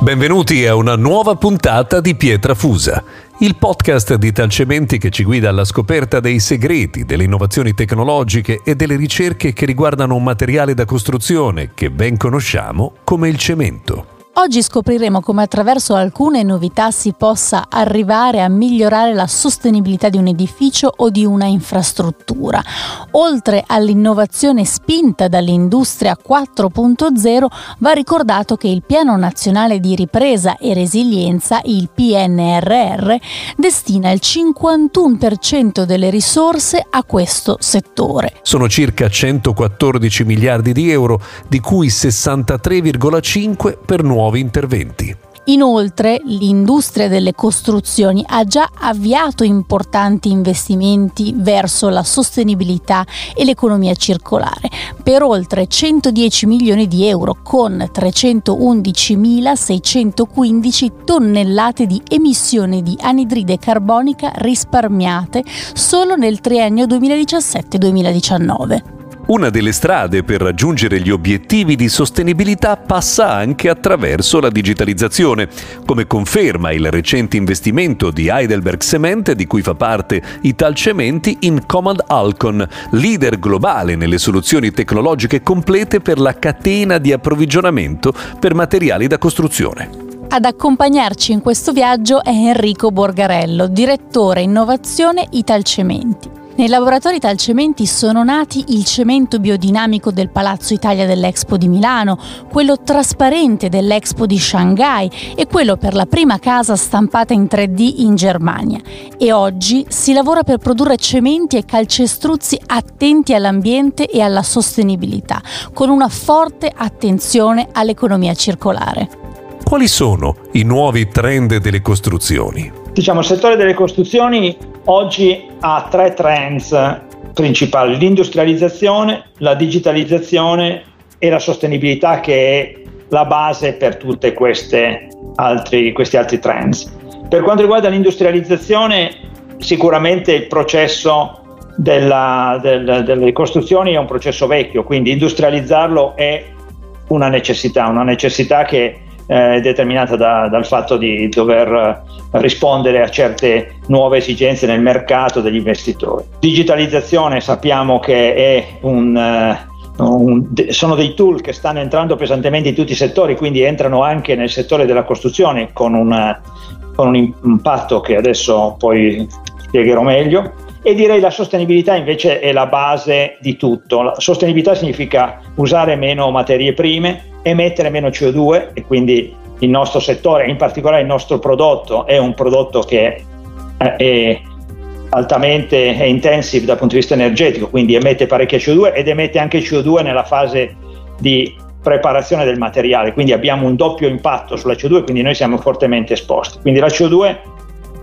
Benvenuti a una nuova puntata di Pietra Fusa, il podcast di Talcementi che ci guida alla scoperta dei segreti, delle innovazioni tecnologiche e delle ricerche che riguardano un materiale da costruzione che ben conosciamo come il cemento. Oggi scopriremo come attraverso alcune novità si possa arrivare a migliorare la sostenibilità di un edificio o di una infrastruttura. Oltre all'innovazione spinta dall'industria 4.0, va ricordato che il Piano Nazionale di Ripresa e Resilienza, il PNRR, destina il 51% delle risorse a questo settore. Sono circa 114 miliardi di euro, di cui 63,5 per nuovi nuovi interventi. Inoltre l'industria delle costruzioni ha già avviato importanti investimenti verso la sostenibilità e l'economia circolare per oltre 110 milioni di euro con 311.615 tonnellate di emissioni di anidride carbonica risparmiate solo nel triennio 2017-2019. Una delle strade per raggiungere gli obiettivi di sostenibilità passa anche attraverso la digitalizzazione, come conferma il recente investimento di Heidelberg Cement di cui fa parte Italcementi in Command Alcon, leader globale nelle soluzioni tecnologiche complete per la catena di approvvigionamento per materiali da costruzione. Ad accompagnarci in questo viaggio è Enrico Borgarello, direttore innovazione Italcementi. Nei laboratori Talcementi sono nati il cemento biodinamico del Palazzo Italia dell'Expo di Milano, quello trasparente dell'Expo di Shanghai e quello per la prima casa stampata in 3D in Germania. E oggi si lavora per produrre cementi e calcestruzzi attenti all'ambiente e alla sostenibilità, con una forte attenzione all'economia circolare. Quali sono i nuovi trend delle costruzioni? Diciamo, il settore delle costruzioni oggi ha tre trends principali, l'industrializzazione, la digitalizzazione e la sostenibilità che è la base per tutti questi altri trends. Per quanto riguarda l'industrializzazione, sicuramente il processo della, del, delle costruzioni è un processo vecchio, quindi industrializzarlo è una necessità, una necessità che eh, determinata da, dal fatto di dover eh, rispondere a certe nuove esigenze nel mercato degli investitori. Digitalizzazione sappiamo che è un, uh, un, sono dei tool che stanno entrando pesantemente in tutti i settori, quindi entrano anche nel settore della costruzione con un, con un impatto che adesso poi spiegherò meglio. E direi la sostenibilità invece è la base di tutto. La sostenibilità significa usare meno materie prime, emettere meno CO2 e quindi il nostro settore, in particolare il nostro prodotto, è un prodotto che è altamente è intensive dal punto di vista energetico, quindi emette parecchia CO2 ed emette anche CO2 nella fase di preparazione del materiale, quindi abbiamo un doppio impatto sulla CO2, quindi noi siamo fortemente esposti. Quindi la CO2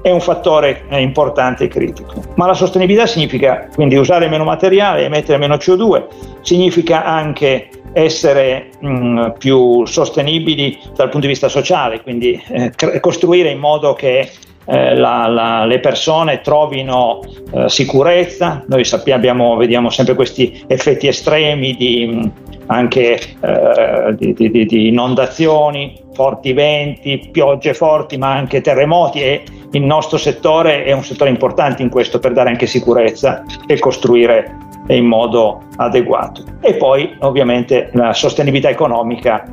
è un fattore importante e critico. Ma la sostenibilità significa quindi usare meno materiale, emettere meno CO2, significa anche essere mh, mm, più sostenibili dal punto di vista sociale, quindi eh, costruire in modo che eh, la, la, le persone trovino eh, sicurezza. Noi sappiamo, vediamo sempre questi effetti estremi di, mh, anche eh, di, di, di, inondazioni, forti venti, piogge forti, ma anche terremoti e il nostro settore è un settore importante in questo per dare anche sicurezza e costruire in modo adeguato. E poi ovviamente la sostenibilità economica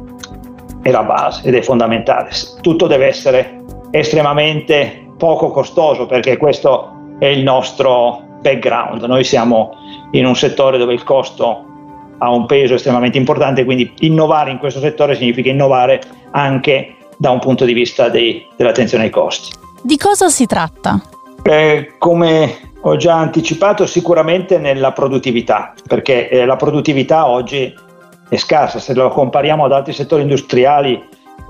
è la base ed è fondamentale. Tutto deve essere estremamente poco costoso perché questo è il nostro background. Noi siamo in un settore dove il costo ha un peso estremamente importante, quindi innovare in questo settore significa innovare anche da un punto di vista dei, dell'attenzione ai costi. Di cosa si tratta? Eh, come ho già anticipato, sicuramente nella produttività, perché eh, la produttività oggi è scarsa, se lo compariamo ad altri settori industriali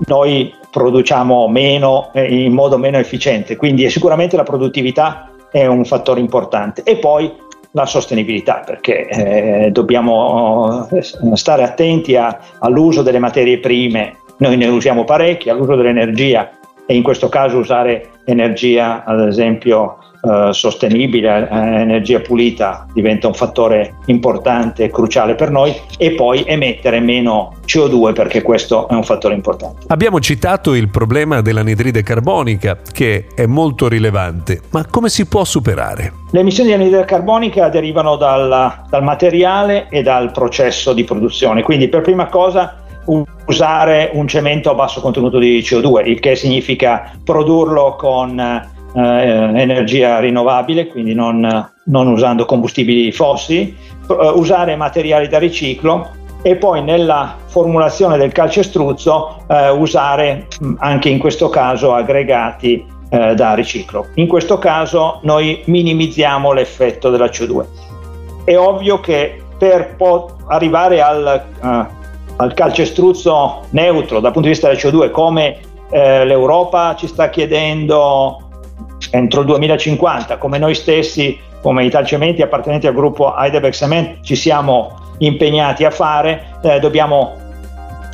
noi produciamo meno eh, in modo meno efficiente, quindi sicuramente la produttività è un fattore importante. E poi la sostenibilità, perché eh, dobbiamo eh, stare attenti a, all'uso delle materie prime, noi ne usiamo parecchie, all'uso dell'energia e in questo caso usare energia ad esempio eh, sostenibile, eh, energia pulita diventa un fattore importante e cruciale per noi e poi emettere meno CO2 perché questo è un fattore importante. Abbiamo citato il problema dell'anidride carbonica che è molto rilevante, ma come si può superare? Le emissioni di anidride carbonica derivano dal, dal materiale e dal processo di produzione, quindi per prima cosa usare un cemento a basso contenuto di CO2, il che significa produrlo con eh, energia rinnovabile, quindi non, non usando combustibili fossili, eh, usare materiali da riciclo e poi nella formulazione del calcestruzzo eh, usare anche in questo caso aggregati eh, da riciclo. In questo caso noi minimizziamo l'effetto della CO2. È ovvio che per po- arrivare al, uh, al, calcestruzzo neutro dal punto di vista della CO2, come eh, l'Europa ci sta chiedendo entro il 2050, come noi stessi, come Italcementi appartenenti al gruppo Heidelberg Cement, ci siamo impegnati a fare, eh, dobbiamo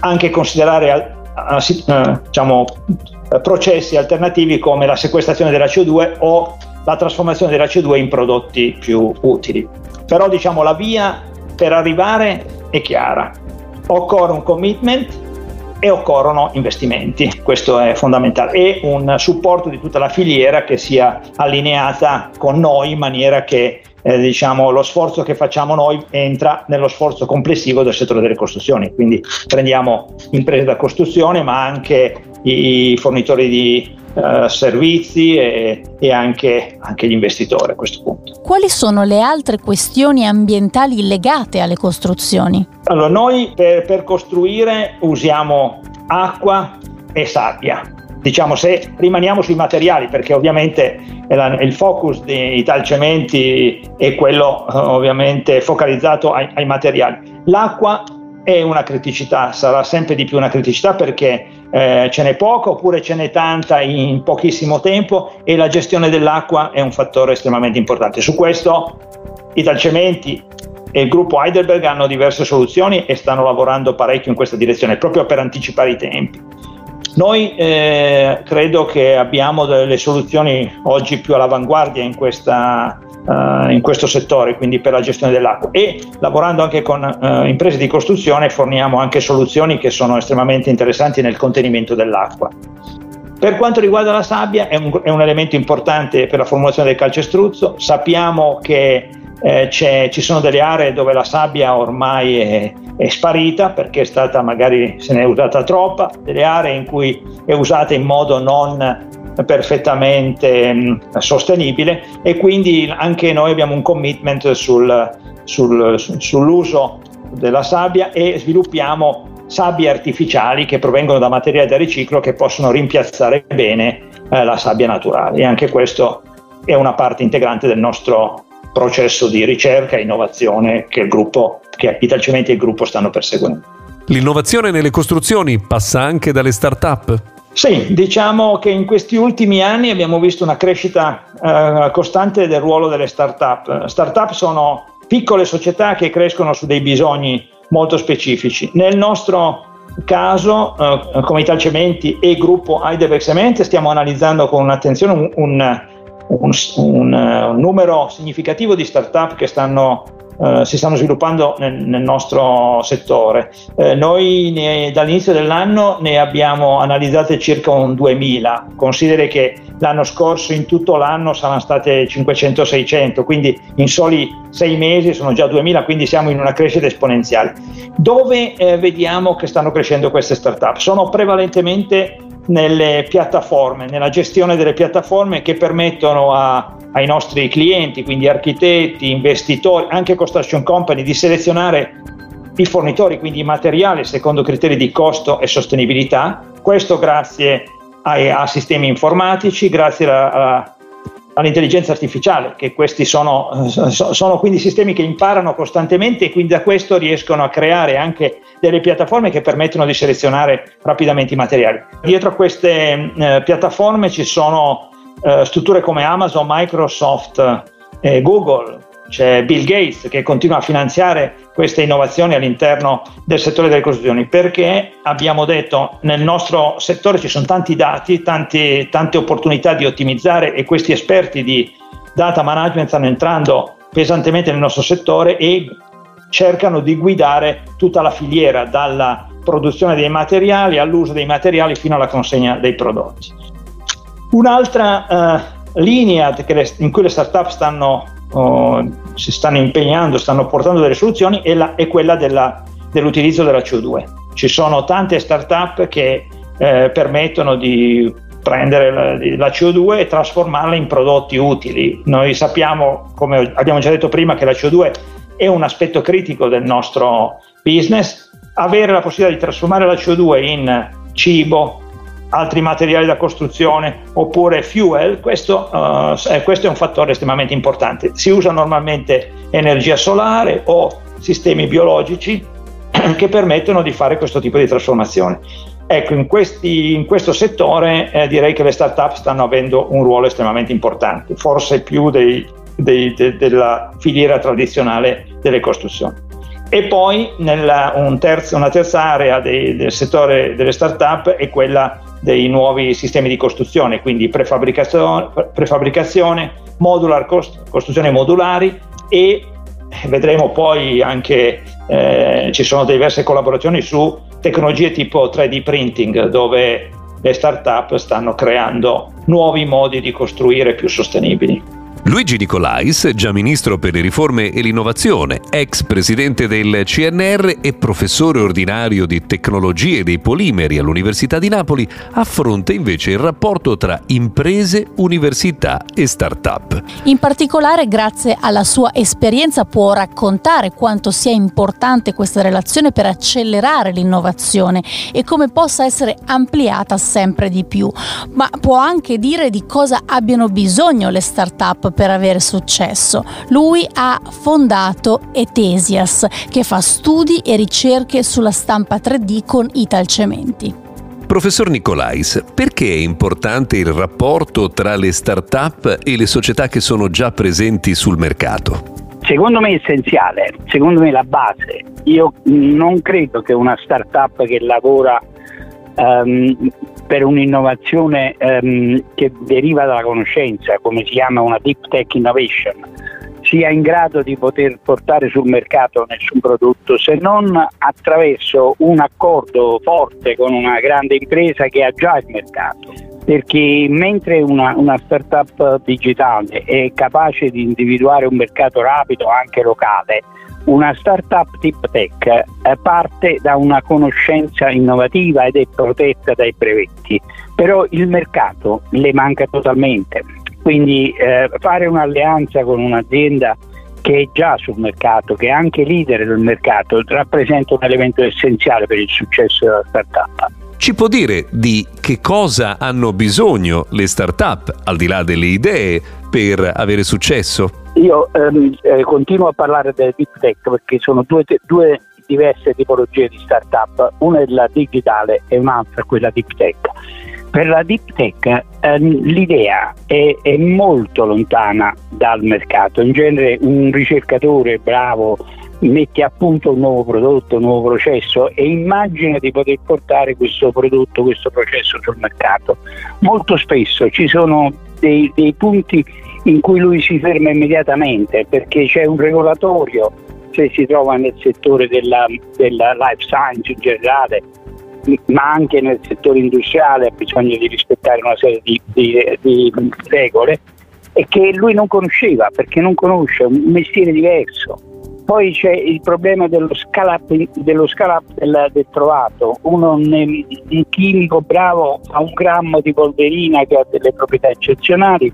anche considerare eh, diciamo, processi alternativi come la sequestrazione della CO2 o la trasformazione della CO2 in prodotti più utili. Però diciamo la via per arrivare è chiara. Occorre un commitment e occorrono investimenti, questo è fondamentale, e un supporto di tutta la filiera che sia allineata con noi in maniera che eh, diciamo, lo sforzo che facciamo noi entra nello sforzo complessivo del settore delle costruzioni, quindi prendiamo imprese da costruzione ma anche i fornitori di eh, servizi e, e anche, anche, gli investitori a questo punto. Quali sono le altre questioni ambientali legate alle costruzioni? Allora, noi per, per costruire usiamo acqua e sabbia. Diciamo se rimaniamo sui materiali, perché ovviamente il focus di Italcementi è quello ovviamente focalizzato ai, ai materiali. L'acqua è una criticità, sarà sempre di più una criticità perché eh, ce n'è poca oppure ce n'è tanta in pochissimo tempo e la gestione dell'acqua è un fattore estremamente importante. Su questo Italcementi e il gruppo Heidelberg hanno diverse soluzioni e stanno lavorando parecchio in questa direzione proprio per anticipare i tempi. Noi eh, credo che abbiamo delle soluzioni oggi più all'avanguardia in questa uh, in questo settore, quindi per la gestione dell'acqua e lavorando anche con uh, imprese di costruzione forniamo anche soluzioni che sono estremamente interessanti nel contenimento dell'acqua. Per quanto riguarda la sabbia è un, è un elemento importante per la formulazione del calcestruzzo, sappiamo che eh, ci sono delle aree dove la sabbia ormai è, è, sparita perché è stata magari se ne è usata troppa, delle aree in cui è usata in modo non perfettamente mh, mm, sostenibile. E quindi anche noi abbiamo un commitment sul, sul, sull'uso della sabbia e sviluppiamo sabbie artificiali che provengono da materiali da riciclo che possono rimpiazzare bene eh, la sabbia naturale. E anche questo è una parte integrante del nostro processo di ricerca e innovazione che il gruppo, che Italcementi e il gruppo stanno perseguendo. L'innovazione nelle costruzioni passa anche dalle start-up? Sì, diciamo che in questi ultimi anni abbiamo visto una crescita eh, costante del ruolo delle start-up. Start-up sono piccole società che crescono su dei bisogni molto specifici. Nel nostro caso, eh, come Italcementi e gruppo Heidelberg Cement, stiamo analizzando con un'attenzione un, un, un, un, un numero significativo di start-up che stanno eh, si stanno sviluppando nel, nel nostro settore. Eh, noi ne, dall'inizio dell'anno ne abbiamo analizzate circa un 2000, consideri che l'anno scorso in tutto l'anno saranno state 500-600, quindi in soli sei mesi sono già 2000, quindi siamo in una crescita esponenziale. Dove eh, vediamo che stanno crescendo queste start-up? Sono prevalentemente nelle piattaforme, nella gestione delle piattaforme che permettono a, ai nostri clienti, quindi architetti, investitori, anche construction company, di selezionare i fornitori, quindi i materiali secondo criteri di costo e sostenibilità. Questo grazie ai, a sistemi informatici, grazie a, a all'intelligenza artificiale, che questi sono, sono, quindi sistemi che imparano costantemente e quindi da questo riescono a creare anche delle piattaforme che permettono di selezionare rapidamente i materiali. Dietro a queste eh, piattaforme ci sono eh, strutture come Amazon, Microsoft, eh, Google, c'è Bill Gates che continua a finanziare queste innovazioni all'interno del settore delle costruzioni perché abbiamo detto nel nostro settore ci sono tanti dati, tanti, tante opportunità di ottimizzare e questi esperti di data management stanno entrando pesantemente nel nostro settore e cercano di guidare tutta la filiera dalla produzione dei materiali all'uso dei materiali fino alla consegna dei prodotti. Un'altra uh, linea in cui le start-up stanno, uh, si stanno impegnando, stanno portando delle soluzioni è, la, è quella della, dell'utilizzo della CO2. Ci sono tante start-up che eh, permettono di prendere la, la, CO2 e trasformarla in prodotti utili. Noi sappiamo, come abbiamo già detto prima, che la CO2 è un aspetto critico del nostro business. Avere la possibilità di trasformare la CO2 in cibo, altri materiali da costruzione oppure fuel, questo, uh, questo, è un fattore estremamente importante. Si usa normalmente energia solare o sistemi biologici che permettono di fare questo tipo di trasformazione. Ecco, in, questi, in questo settore eh, direi che le start-up stanno avendo un ruolo estremamente importante, forse più dei, dei, de, della filiera tradizionale delle costruzioni. E poi nella, un terzo, una terza area dei, del settore delle start-up è quella dei nuovi sistemi di costruzione, quindi prefabbricazione, prefabbricazione modular, costruzione modulari e vedremo poi anche eh, ci sono diverse collaborazioni su tecnologie tipo 3D printing dove le start-up stanno creando nuovi modi di costruire più sostenibili. Luigi Nicolais, già ministro per le riforme e l'innovazione, ex presidente del CNR e professore ordinario di tecnologie dei polimeri all'Università di Napoli, affronta invece il rapporto tra imprese, università e start-up. In particolare, grazie alla sua esperienza, può raccontare quanto sia importante questa relazione per accelerare l'innovazione e come possa essere ampliata sempre di più, ma può anche dire di cosa abbiano bisogno le start-up per avere successo. Lui ha fondato Etesias, che fa studi e ricerche sulla stampa 3D con Italcementi. Professor Nicolais, perché è importante il rapporto tra le start-up e le società che sono già presenti sul mercato? Secondo me è essenziale, secondo me è la base. Io non credo che una start-up che lavora um, per un'innovazione um, che deriva dalla conoscenza, come si chiama una deep tech innovation, sia in grado di poter portare sul mercato nessun prodotto se non attraverso un accordo forte con una grande impresa che ha già il mercato. Perché mentre una, una startup digitale è capace di individuare un mercato rapido anche locale, una startup tip tech eh, parte da una conoscenza innovativa ed è protetta dai brevetti, però il mercato le manca totalmente. Quindi eh, fare un'alleanza con un'azienda che è già sul mercato, che è anche leader del mercato, rappresenta un elemento essenziale per il successo della startup. Ci può dire di che cosa hanno bisogno le start-up, al di là delle idee, per avere successo? Io ehm, eh, continuo a parlare del deep tech perché sono due, due diverse tipologie di start-up, una è la digitale e un'altra quella deep tech. Per la deep tech ehm, l'idea è, è, molto lontana dal mercato, in genere un ricercatore bravo mette a punto un nuovo prodotto, un nuovo processo e immagina di poter portare questo prodotto, questo processo sul mercato. Molto spesso ci sono dei, dei punti in cui lui si ferma immediatamente perché c'è un regolatorio se si trova nel settore della, della life science in generale ma anche nel settore industriale ha bisogno di rispettare una serie di, di, di regole e che lui non conosceva perché non conosce un mestiere diverso. Poi c'è il problema dello scala-up, dello scala del, del, trovato. Uno, un chimico bravo ha un grammo di polverina che ha delle proprietà eccezionali,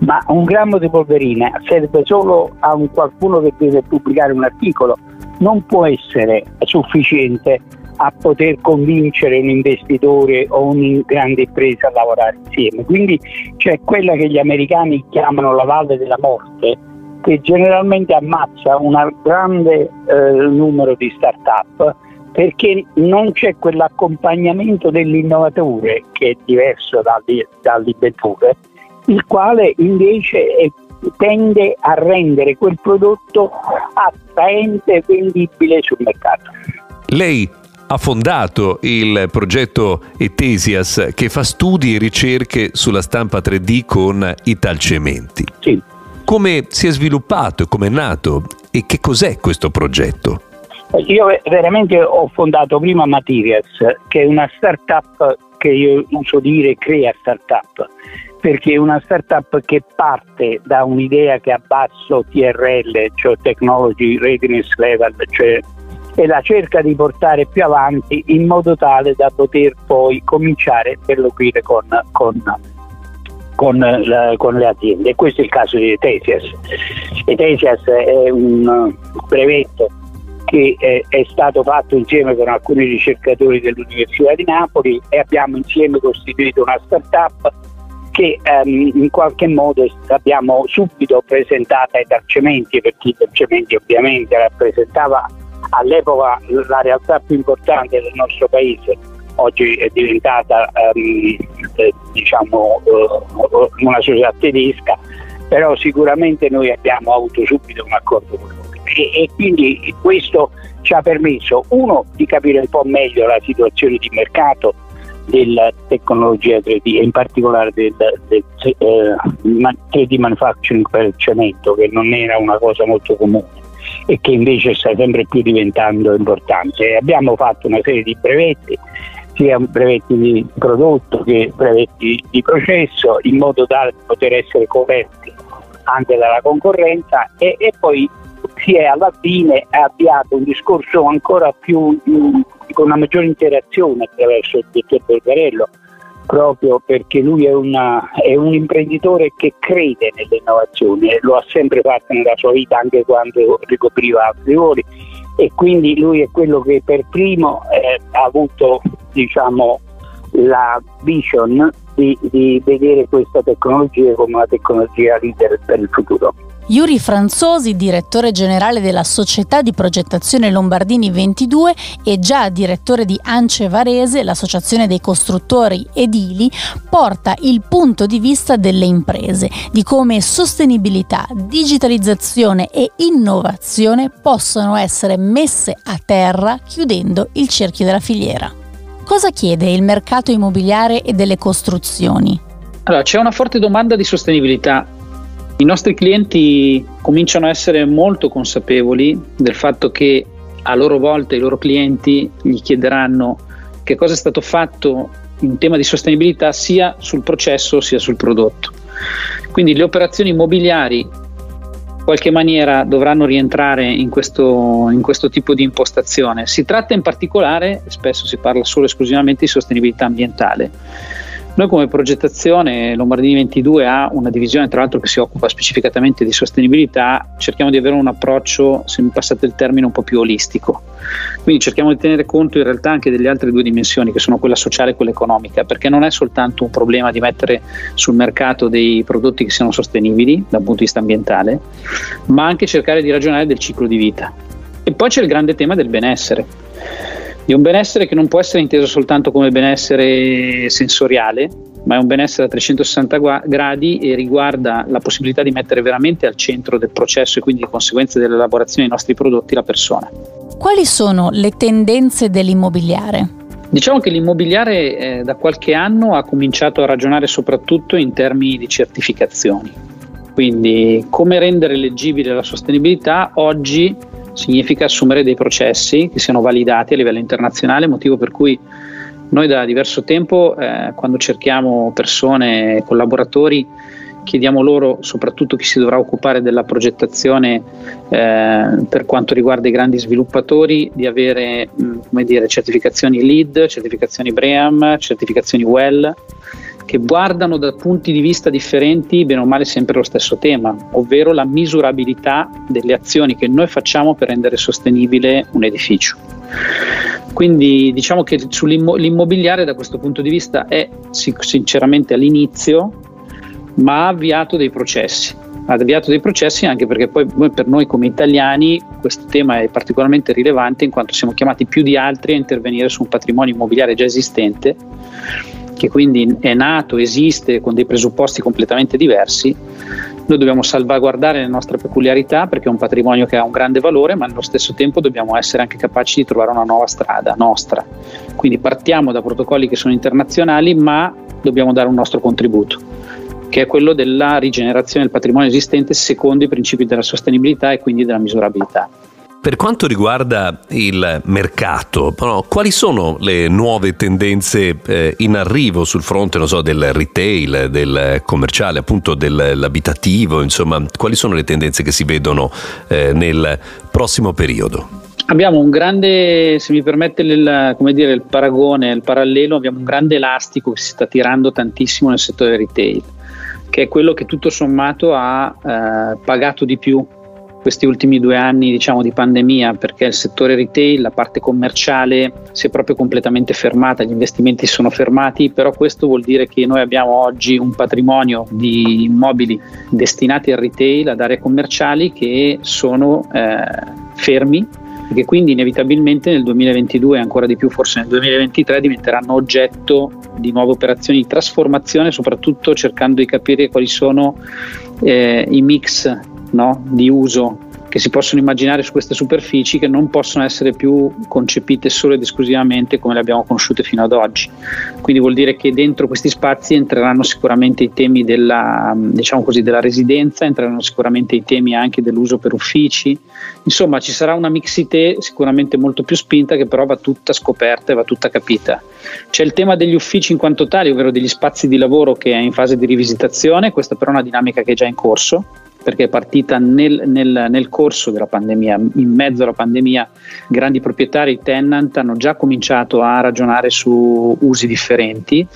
ma un grammo di polverina serve solo a un qualcuno che deve pubblicare un articolo, non può essere sufficiente a poter convincere un investitore o una grande impresa a lavorare insieme. Quindi c'è quella che gli americani chiamano la valle della morte, che generalmente ammazza un grande eh, numero di start-up perché non c'è quell'accompagnamento dell'innovatore che è diverso dall'inventore il quale invece è tende a rendere quel prodotto attraente e vendibile sul mercato. Lei ha fondato il progetto Etesias che fa studi e ricerche sulla stampa 3D con Italcementi. Sì. Come si è sviluppato come è nato e che cos'è questo progetto? Io veramente ho fondato prima Materials, che è una startup che io uso dire crea startup, perché è una startup che parte da un'idea che ha basso TRL, cioè Technology Readiness Level, cioè e la cerca di portare più avanti in modo tale da poter poi cominciare a interloquire con, con, con, la, con, le aziende. questo è il caso di Etesias. Etesias è un brevetto che è, è, stato fatto insieme con alcuni ricercatori dell'Università di Napoli e abbiamo insieme costituito una start-up che ehm, in qualche modo abbiamo subito presentato ai Tarcementi perché i Tarcementi ovviamente rappresentava all'epoca la realtà più importante del nostro paese, oggi è diventata ehm, eh, diciamo, eh, una società tedesca, però sicuramente noi abbiamo avuto subito un accordo con loro. E, e, quindi questo ci ha permesso, uno, di capire un po' meglio la situazione di mercato della tecnologia 3D e in particolare del, del eh, 3D manufacturing per il cemento, che non era una cosa molto comune e che invece sta sempre più diventando importante. Abbiamo fatto una serie di brevetti, sia brevetti di prodotto che brevetti di processo, in modo tale da poter essere coperti anche dalla concorrenza e, e poi si è alla fine avviato un discorso ancora più, con una maggiore interazione attraverso il dottor Bergarello proprio perché lui è, una, è, un imprenditore che crede nell'innovazione, lo ha sempre fatto nella sua vita anche quando ricopriva altri ruoli e quindi lui è quello che per primo eh, ha avuto diciamo, la vision di, di vedere questa tecnologia come una tecnologia leader per il futuro. Yuri Franzosi, direttore generale della Società di Progettazione Lombardini 22 e già direttore di Ance Varese, l'associazione dei costruttori edili, porta il punto di vista delle imprese, di come sostenibilità, digitalizzazione e innovazione possono essere messe a terra chiudendo il cerchio della filiera. Cosa chiede il mercato immobiliare e delle costruzioni? Allora, c'è una forte domanda di sostenibilità i nostri clienti cominciano a essere molto consapevoli del fatto che a loro volta i loro clienti gli chiederanno che cosa è stato fatto in tema di sostenibilità sia sul processo sia sul prodotto. Quindi le operazioni immobiliari in qualche maniera dovranno rientrare in questo, in questo tipo di impostazione. Si tratta in particolare, spesso si parla solo e esclusivamente di sostenibilità ambientale noi come progettazione Lombardini 22 ha una divisione tra l'altro che si occupa specificatamente di sostenibilità, cerchiamo di avere un approccio, se mi passate il termine, un po' più olistico. Quindi cerchiamo di tenere conto in realtà anche delle altre due dimensioni che sono quella sociale e quella economica, perché non è soltanto un problema di mettere sul mercato dei prodotti che siano sostenibili dal punto di vista ambientale, ma anche cercare di ragionare del ciclo di vita. E poi c'è il grande tema del benessere di un benessere che non può essere inteso soltanto come benessere sensoriale, ma è un benessere a 360 gradi e riguarda la possibilità di mettere veramente al centro del processo e quindi di conseguenza dell'elaborazione dei nostri prodotti la persona. Quali sono le tendenze dell'immobiliare? Diciamo che l'immobiliare eh, da qualche anno ha cominciato a ragionare soprattutto in termini di certificazioni. Quindi come rendere leggibile la sostenibilità oggi significa assumere dei processi che siano validati a livello internazionale, motivo per cui noi da diverso tempo, eh, quando cerchiamo persone, collaboratori, chiediamo loro, soprattutto chi si dovrà occupare della progettazione eh, per quanto riguarda i grandi sviluppatori, di avere mh, dire, certificazioni LEED, certificazioni BREAM, certificazioni WELL che guardano da punti di vista differenti, bene o male sempre lo stesso tema, ovvero la misurabilità delle azioni che noi facciamo per rendere sostenibile un edificio. Quindi diciamo che l'immobiliare da questo punto di vista è sinceramente all'inizio, ma ha avviato dei processi. Ha avviato dei processi anche perché poi per noi come italiani questo tema è particolarmente rilevante in quanto siamo chiamati più di altri a intervenire su un patrimonio immobiliare già esistente che quindi è nato, esiste con dei presupposti completamente diversi Noi dobbiamo salvaguardare le nostre peculiarità perché è un patrimonio che ha un grande valore, ma allo stesso tempo dobbiamo essere anche capaci di trovare una nuova strada nostra. Quindi partiamo da protocolli che sono internazionali, ma dobbiamo dare un nostro contributo, che è quello della rigenerazione del patrimonio esistente secondo i principi della sostenibilità e quindi della misurabilità. Per quanto riguarda il mercato, no, quali sono le nuove tendenze eh, in arrivo sul fronte so, del retail, del commerciale, appunto dell'abitativo, insomma, quali sono le tendenze che si vedono eh, nel prossimo periodo? Abbiamo un grande, se mi permette il, dire, il paragone, il parallelo, abbiamo un grande elastico che si sta tirando tantissimo nel settore retail, che è quello che tutto sommato ha eh, pagato di più questi ultimi due anni diciamo, di pandemia perché il settore retail, la parte commerciale si è proprio completamente fermata, gli investimenti sono fermati, però questo vuol dire che noi abbiamo oggi un patrimonio di immobili destinati al retail, ad aree commerciali che sono eh, fermi e che quindi inevitabilmente nel 2022 e ancora di più forse nel 2023 diventeranno oggetto di nuove operazioni di trasformazione, soprattutto cercando di capire quali sono eh, i mix no? di uso che si possono immaginare su queste superfici che non possono essere più concepite solo ed esclusivamente come le abbiamo conosciute fino ad oggi. Quindi vuol dire che dentro questi spazi entreranno sicuramente i temi della, diciamo così, della residenza, entreranno sicuramente i temi anche dell'uso per uffici. Insomma, ci sarà una mixité sicuramente molto più spinta che però va tutta scoperta e va tutta capita. C'è il tema degli uffici in quanto tali, ovvero degli spazi di lavoro che è in fase di rivisitazione, questa però è una dinamica che è già in corso perché è partita nel, nel, nel, corso della pandemia, in mezzo alla pandemia, grandi proprietari, tenant hanno già cominciato a ragionare su usi differenti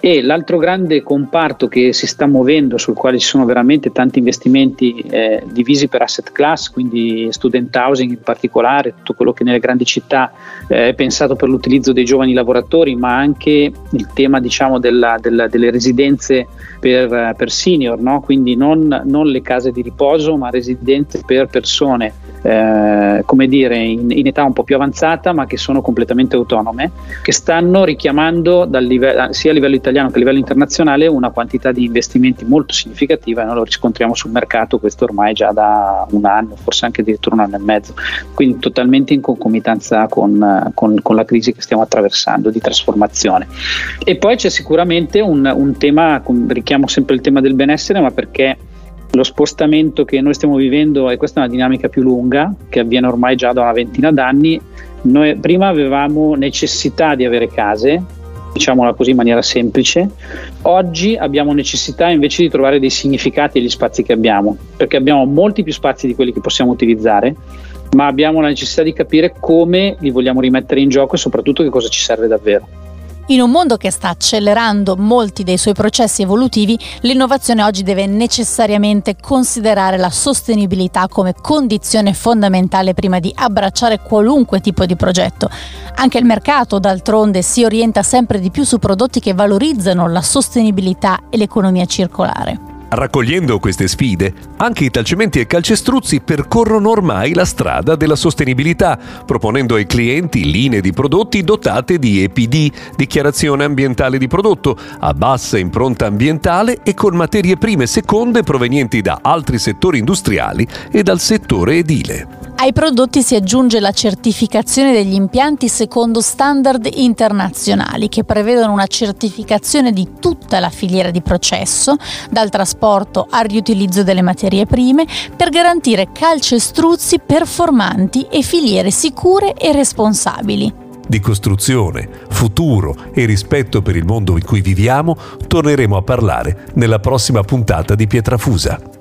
e l'altro grande comparto che si sta muovendo, sul quale ci sono veramente tanti investimenti eh, divisi per asset class, quindi student housing in particolare, tutto quello che nelle grandi città eh, è pensato per l'utilizzo dei giovani lavoratori, ma anche il tema diciamo, della, della, delle residenze per, per senior, no? quindi non, non le case di riposo, ma residenze per persone eh, come dire, in, in, età un po' più avanzata, ma che sono completamente autonome, che stanno richiamando live- sia a livello italiano che a livello internazionale una quantità di investimenti molto significativa noi lo riscontriamo sul mercato, questo ormai già da un anno, forse anche addirittura un anno e mezzo, quindi totalmente in concomitanza con, con, con la crisi che stiamo attraversando di trasformazione. E poi c'è sicuramente un, un tema, richiamo sempre il tema del benessere, ma perché lo spostamento che noi stiamo vivendo, e questa è una dinamica più lunga, che avviene ormai già da una ventina d'anni, noi prima avevamo necessità di avere case, diciamola così in maniera semplice, oggi abbiamo necessità invece di trovare dei significati agli spazi che abbiamo, perché abbiamo molti più spazi di quelli che possiamo utilizzare, ma abbiamo la necessità di capire come li vogliamo rimettere in gioco e soprattutto che cosa ci serve davvero. In un mondo che sta accelerando molti dei suoi processi evolutivi, l'innovazione oggi deve necessariamente considerare la sostenibilità come condizione fondamentale prima di abbracciare qualunque tipo di progetto. Anche il mercato, d'altronde, si orienta sempre di più su prodotti che valorizzano la sostenibilità e l'economia circolare. Raccogliendo queste sfide, anche i talcementi e calcestruzzi percorrono ormai la strada della sostenibilità, proponendo ai clienti linee di prodotti dotate di EPD, dichiarazione ambientale di prodotto, a bassa impronta ambientale e con materie prime seconde provenienti da altri settori industriali e dal settore edile. Ai prodotti si aggiunge la certificazione degli impianti secondo standard internazionali che prevedono una certificazione di tutta la filiera di processo, dal trasporto al riutilizzo delle materie prime, per garantire calcestruzzi performanti e filiere sicure e responsabili. Di costruzione, futuro e rispetto per il mondo in cui viviamo torneremo a parlare nella prossima puntata di Pietrafusa.